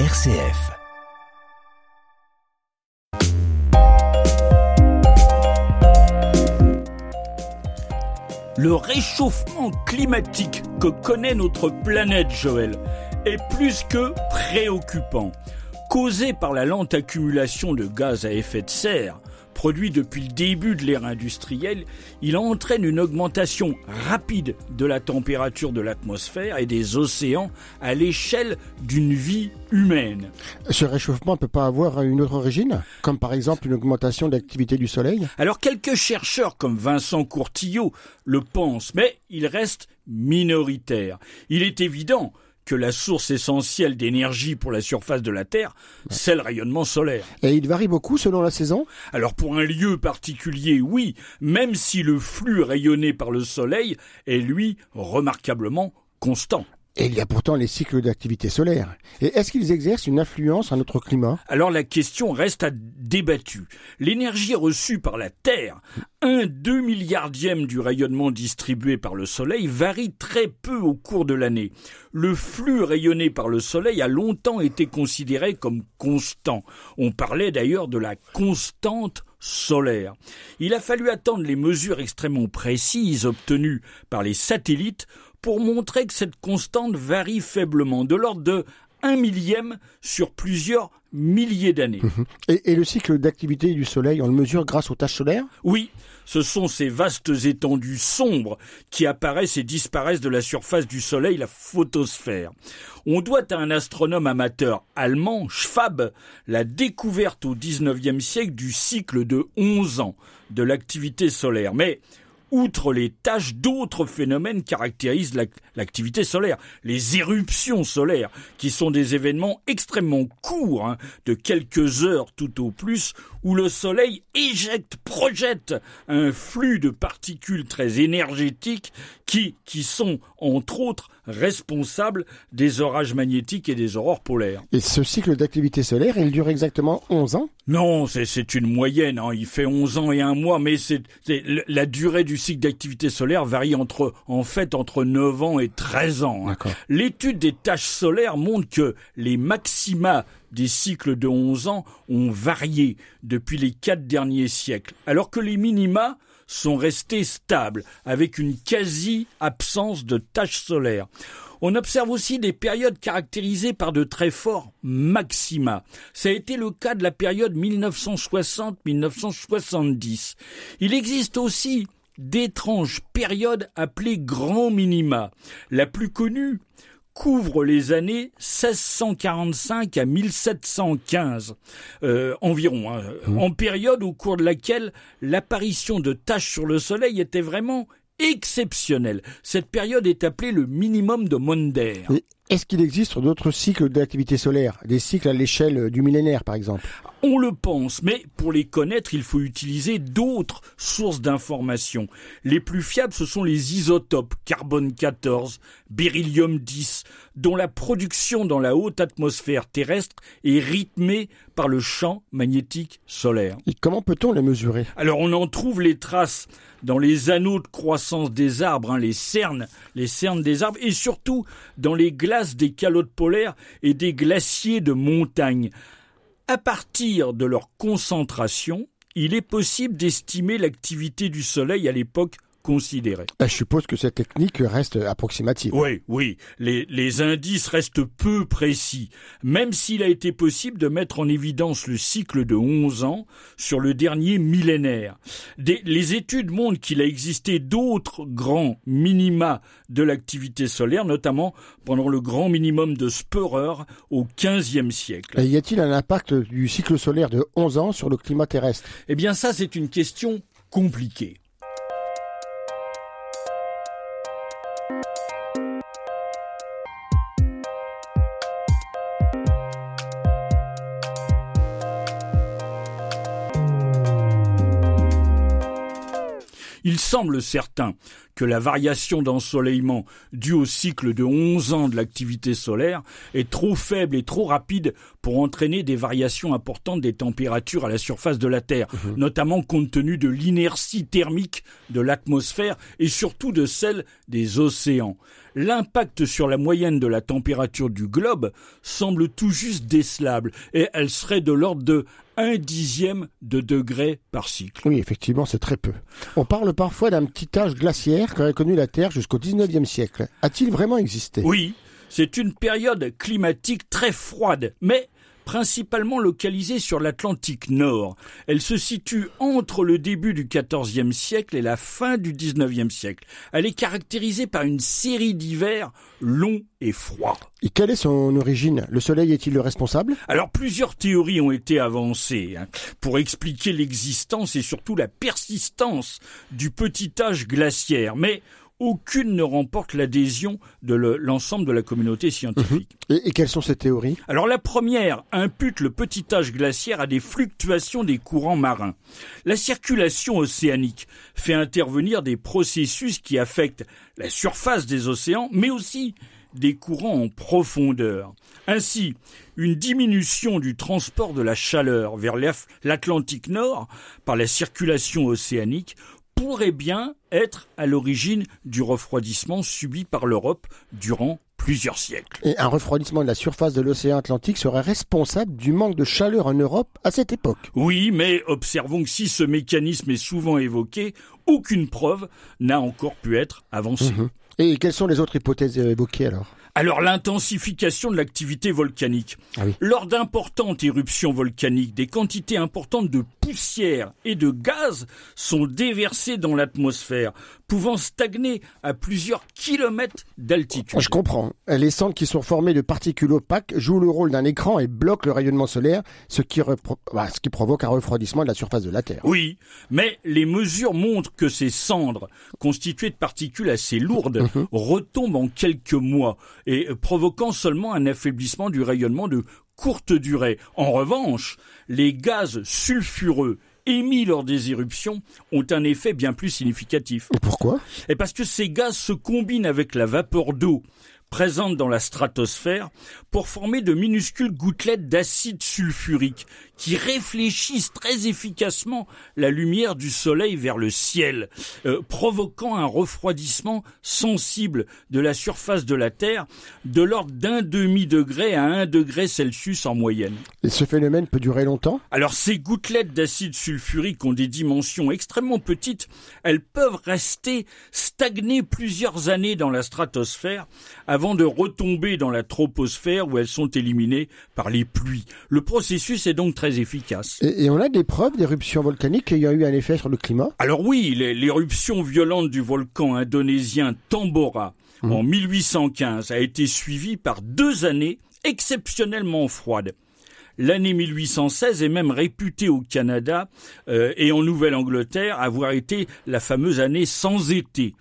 RCF. Le réchauffement climatique que connaît notre planète, Joël, est plus que préoccupant. Causé par la lente accumulation de gaz à effet de serre, produit depuis le début de l'ère industrielle, il entraîne une augmentation rapide de la température de l'atmosphère et des océans à l'échelle d'une vie humaine. Ce réchauffement ne peut pas avoir une autre origine, comme par exemple une augmentation de l'activité du Soleil? Alors quelques chercheurs comme Vincent Courtillot le pensent, mais il reste minoritaire. Il est évident que la source essentielle d'énergie pour la surface de la Terre, c'est le rayonnement solaire. Et il varie beaucoup selon la saison? Alors pour un lieu particulier, oui, même si le flux rayonné par le Soleil est, lui, remarquablement constant. Et il y a pourtant les cycles d'activité solaire. Et est-ce qu'ils exercent une influence sur notre climat? Alors la question reste à débattue. L'énergie reçue par la Terre, un deux milliardième du rayonnement distribué par le Soleil, varie très peu au cours de l'année. Le flux rayonné par le Soleil a longtemps été considéré comme constant. On parlait d'ailleurs de la constante solaire. Il a fallu attendre les mesures extrêmement précises obtenues par les satellites pour montrer que cette constante varie faiblement, de l'ordre de 1 millième sur plusieurs milliers d'années. et, et le cycle d'activité du Soleil, on le mesure grâce aux taches solaires? Oui, ce sont ces vastes étendues sombres qui apparaissent et disparaissent de la surface du Soleil, la photosphère. On doit à un astronome amateur allemand, Schwab, la découverte au XIXe siècle du cycle de 11 ans de l'activité solaire. Mais outre les tâches, d'autres phénomènes caractérisent l'activité solaire. Les éruptions solaires, qui sont des événements extrêmement courts, hein, de quelques heures tout au plus, où le Soleil éjecte, projette un flux de particules très énergétiques qui, qui sont, entre autres, responsables des orages magnétiques et des aurores polaires. Et ce cycle d'activité solaire, il dure exactement 11 ans? Non, c'est une moyenne. Hein. Il fait 11 ans et un mois, mais c'est la durée du cycle d'activité solaire varie entre, en fait, entre 9 ans et 13 ans. Hein. L'étude des tâches solaires montre que les maxima des cycles de 11 ans ont varié depuis les quatre derniers siècles, alors que les minima sont restés stables, avec une quasi-absence de taches solaires. On observe aussi des périodes caractérisées par de très forts maxima. Ça a été le cas de la période 1960-1970. Il existe aussi d'étranges périodes appelées grands minima. La plus connue couvre les années 1645 à 1715 euh, environ, hein, mmh. en période au cours de laquelle l'apparition de taches sur le Soleil était vraiment exceptionnelle. Cette période est appelée le minimum de Maunder. Est-ce qu'il existe d'autres cycles d'activité solaire, des cycles à l'échelle du millénaire par exemple? On le pense, mais pour les connaître, il faut utiliser d'autres sources d'informations. Les plus fiables, ce sont les isotopes carbone 14, beryllium 10, dont la production dans la haute atmosphère terrestre est rythmée par le champ magnétique solaire. Et comment peut-on les mesurer? Alors on en trouve les traces dans les anneaux de croissance des arbres, hein, les cernes, les cernes des arbres, et surtout dans les glaces des calottes polaires et des glaciers de montagne. À partir de leur concentration, il est possible d'estimer l'activité du Soleil à l'époque considéré. Ben, je suppose que cette technique reste approximative. Oui, oui. Les, les indices restent peu précis, même s'il a été possible de mettre en évidence le cycle de 11 ans sur le dernier millénaire. Des, les études montrent qu'il a existé d'autres grands minima de l'activité solaire, notamment pendant le grand minimum de Spörer au XVe siècle. Et y a-t-il un impact du cycle solaire de 11 ans sur le climat terrestre? Eh bien ça, c'est une question compliquée. Il semble certain que la variation d'ensoleillement due au cycle de 11 ans de l'activité solaire est trop faible et trop rapide pour entraîner des variations importantes des températures à la surface de la Terre, mhm. notamment compte tenu de l'inertie thermique de l'atmosphère et surtout de celle des océans. L'impact sur la moyenne de la température du globe semble tout juste décelable et elle serait de l'ordre de un dixième de degré par cycle. Oui, effectivement, c'est très peu. On parle parfois d'un petit âge glaciaire qu'aurait connu la Terre jusqu'au 19e siècle. A-t-il vraiment existé? Oui, c'est une période climatique très froide, mais principalement localisée sur l'Atlantique Nord. Elle se situe entre le début du XIVe siècle et la fin du XIXe siècle. Elle est caractérisée par une série d'hivers longs et froids. Et quelle est son origine? Le Soleil est-il le responsable? Alors plusieurs théories ont été avancées hein, pour expliquer l'existence et surtout la persistance du petit âge glaciaire. Mais aucune ne remporte l'adhésion de l'ensemble de la communauté scientifique. Mhm. Et, quelles sont ces théories? Alors la première impute le petit âge glaciaire à des fluctuations des courants marins. La circulation océanique fait intervenir des processus qui affectent la surface des océans, mais aussi des courants en profondeur. Ainsi, une diminution du transport de la chaleur vers l'Atlantique Nord par la circulation océanique pourrait bien être à l'origine du refroidissement subi par l'Europe durant plusieurs siècles. Et un refroidissement de la surface de l'océan Atlantique serait responsable du manque de chaleur en Europe à cette époque. Oui, mais observons que si ce mécanisme est souvent évoqué, aucune preuve n'a encore pu être avancée. Mhm. Et quelles sont les autres hypothèses évoquées alors? Alors l'intensification de l'activité volcanique. Ah Lors d'importantes éruptions volcaniques, des quantités importantes de poussière et de gaz sont déversées dans l'atmosphère, pouvant stagner à plusieurs kilomètres d'altitude. Je comprends. Les cendres qui sont formées de particules opaques jouent le rôle d'un écran et bloquent le rayonnement solaire, ce qui, bah, ce qui provoque un refroidissement de la surface de la Terre. Oui, mais les mesures montrent que ces cendres, constituées de particules assez lourdes, mhm. retombent en quelques mois et provoquant seulement un affaiblissement du rayonnement de courte durée. En revanche, les gaz sulfureux émis lors des éruptions ont un effet bien plus significatif. pourquoi? Et parce que ces gaz se combinent avec la vapeur d'eau présente dans la stratosphère pour former de minuscules gouttelettes d'acide sulfurique qui réfléchissent très efficacement la lumière du soleil vers le ciel, euh, provoquant un refroidissement sensible de la surface de la Terre de l'ordre d'un demi-degré à un degré Celsius en moyenne. Et ce phénomène peut durer longtemps? Alors ces gouttelettes d'acide sulfurique ont des dimensions extrêmement petites. Elles peuvent rester stagnées plusieurs années dans la stratosphère avant de retomber dans la troposphère où elles sont éliminées par les pluies. Le processus est donc très efficace. Et, on a des preuves d'éruptions volcaniques ont eu un effet sur le climat Alors oui, l'éruption violente du volcan indonésien Tambora mmh. en 1815 a été suivie par deux années exceptionnellement froides. L'année 1816 est même réputée au Canada euh, et en Nouvelle-Angleterre avoir été la fameuse année sans été.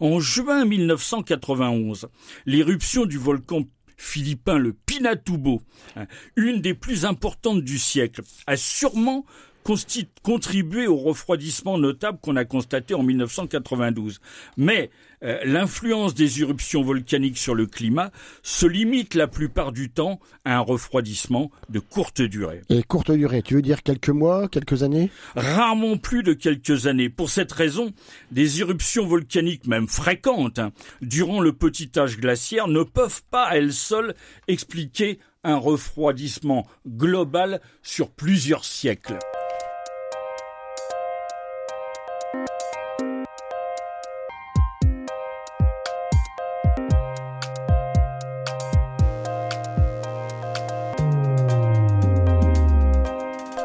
En juin 1991, l'éruption du volcan philippin, le Pinatubo, hein, une des plus importantes du siècle, a sûrement contribué au refroidissement notable qu'on a constaté en 1992. Mais euh, l'influence des éruptions volcaniques sur le climat se limite la plupart du temps à un refroidissement de courte durée. Et courte durée, tu veux dire quelques mois, quelques années? Rarement plus de quelques années. Pour cette raison, des éruptions volcaniques, même fréquentes, hein, durant le petit âge glaciaire, ne peuvent pas à elles seules expliquer un refroidissement global sur plusieurs siècles.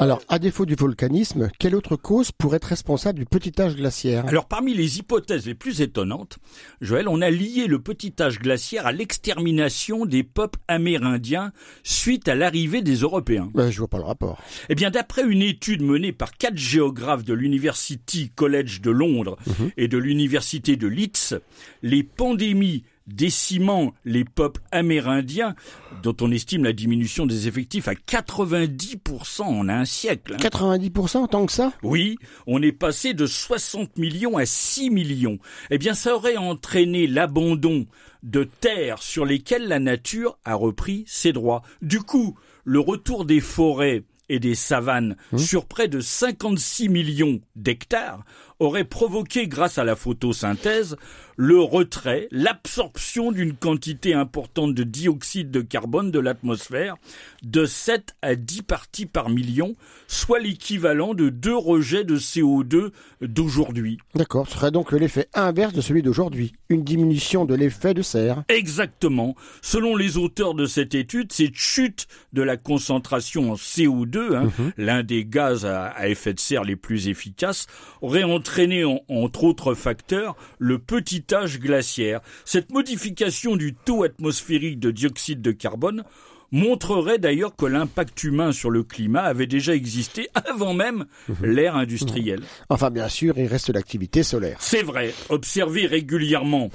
Alors, à défaut du volcanisme, quelle autre cause pourrait être responsable du petit âge glaciaire? Alors, parmi les hypothèses les plus étonnantes, Joël, on a lié le petit âge glaciaire à l'extermination des peuples amérindiens suite à l'arrivée des Européens. Ben, je vois pas le rapport. Eh bien, d'après une étude menée par quatre géographes de l'University College de Londres mhm. et de l'Université de Leeds, les pandémies décimant les peuples amérindiens, dont on estime la diminution des effectifs à 90% en un siècle. 90% hein. tant que ça? Oui, on est passé de 60 millions à 6 millions. Eh bien, ça aurait entraîné l'abandon de terres sur lesquelles la nature a repris ses droits. Du coup, le retour des forêts et des savanes mmh. sur près de 56 millions d'hectares aurait provoqué, grâce à la photosynthèse, le retrait, l'absorption d'une quantité importante de dioxyde de carbone de l'atmosphère de 7 à 10 parties par million, soit l'équivalent de deux rejets de CO2 d'aujourd'hui. D'accord, ce serait donc l'effet inverse de celui d'aujourd'hui, une diminution de l'effet de serre. Exactement. Selon les auteurs de cette étude, cette chute de la concentration en CO2, hein, mhm. l'un des gaz à, effet de serre les plus efficaces, aurait entraîné, entre autres facteurs, le petit âge glaciaire. Cette modification du taux atmosphérique de dioxyde de carbone montrerait d'ailleurs que l'impact humain sur le climat avait déjà existé avant même mhm. l'ère industrielle. Mhm. Enfin, bien sûr, il reste l'activité solaire. C'est vrai, observé régulièrement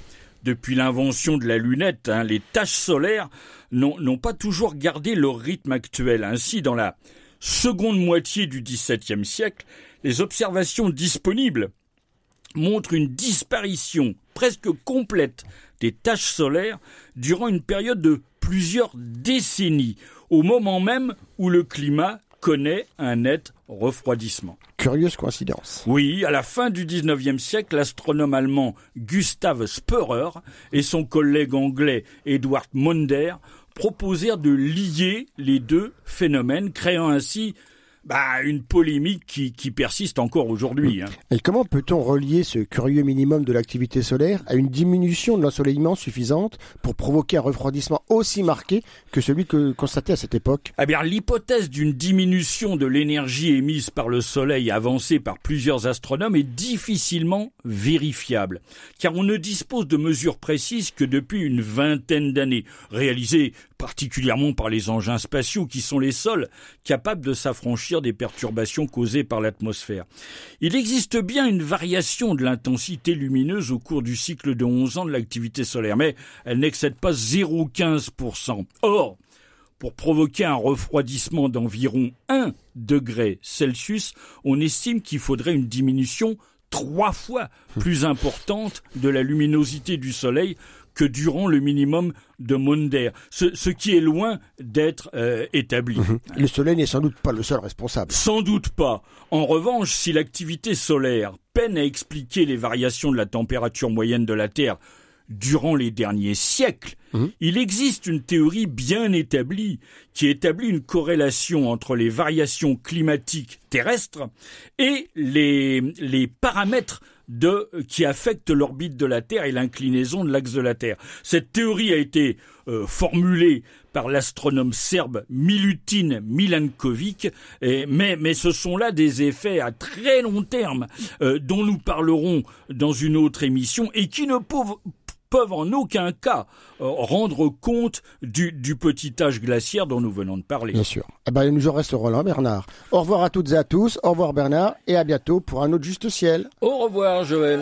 depuis l'invention de la lunette, hein, les taches solaires n'ont pas toujours gardé leur rythme actuel. Ainsi, dans la seconde moitié du XVIIe siècle, les observations disponibles montrent une disparition presque complète des taches solaires durant une période de plusieurs décennies, au moment même où le climat connaît un net refroidissement. Curieuse coïncidence. Oui, à la fin du XIXe siècle, l'astronome allemand Gustav Spörer et son collègue anglais Edward Maunder proposèrent de lier les deux phénomènes, créant ainsi bah, une polémique qui, qui persiste encore aujourd'hui. Hein. Et comment peut-on relier ce curieux minimum de l'activité solaire à une diminution de l'ensoleillement suffisante pour provoquer un refroidissement aussi marqué que celui que constaté à cette époque? Eh bien, l'hypothèse d'une diminution de l'énergie émise par le Soleil avancée par plusieurs astronomes est difficilement vérifiable, car on ne dispose de mesures précises que depuis une vingtaine d'années, réalisées particulièrement par les engins spatiaux qui sont les seuls capables de s'affranchir des perturbations causées par l'atmosphère. Il existe bien une variation de l'intensité lumineuse au cours du cycle de 11 ans de l'activité solaire, mais elle n'excède pas 0,15%. Or, pour provoquer un refroidissement d'environ 1 degré Celsius, on estime qu'il faudrait une diminution trois fois plus importante de la luminosité du Soleil que durant le minimum de Maunder, ce, qui est loin d'être euh, établi. Mhm. Le Soleil n'est sans doute pas le seul responsable. Sans doute pas. En revanche, si l'activité solaire peine à expliquer les variations de la température moyenne de la Terre durant les derniers siècles, mhm. il existe une théorie bien établie qui établit une corrélation entre les variations climatiques terrestres et les, les paramètres de, qui affecte l'orbite de la Terre et l'inclinaison de l'axe de la Terre. Cette théorie a été euh, formulée par l'astronome serbe Milutin Milankovic, mais, mais ce sont là des effets à très long terme euh, dont nous parlerons dans une autre émission et qui ne peuvent, peuvent en aucun cas euh, rendre compte du, du, petit âge glaciaire dont nous venons de parler. Bien sûr. Eh ben, il nous en reste Roland Bernard. Au revoir à toutes et à tous. Au revoir Bernard et à bientôt pour un autre juste ciel. Au revoir Joël.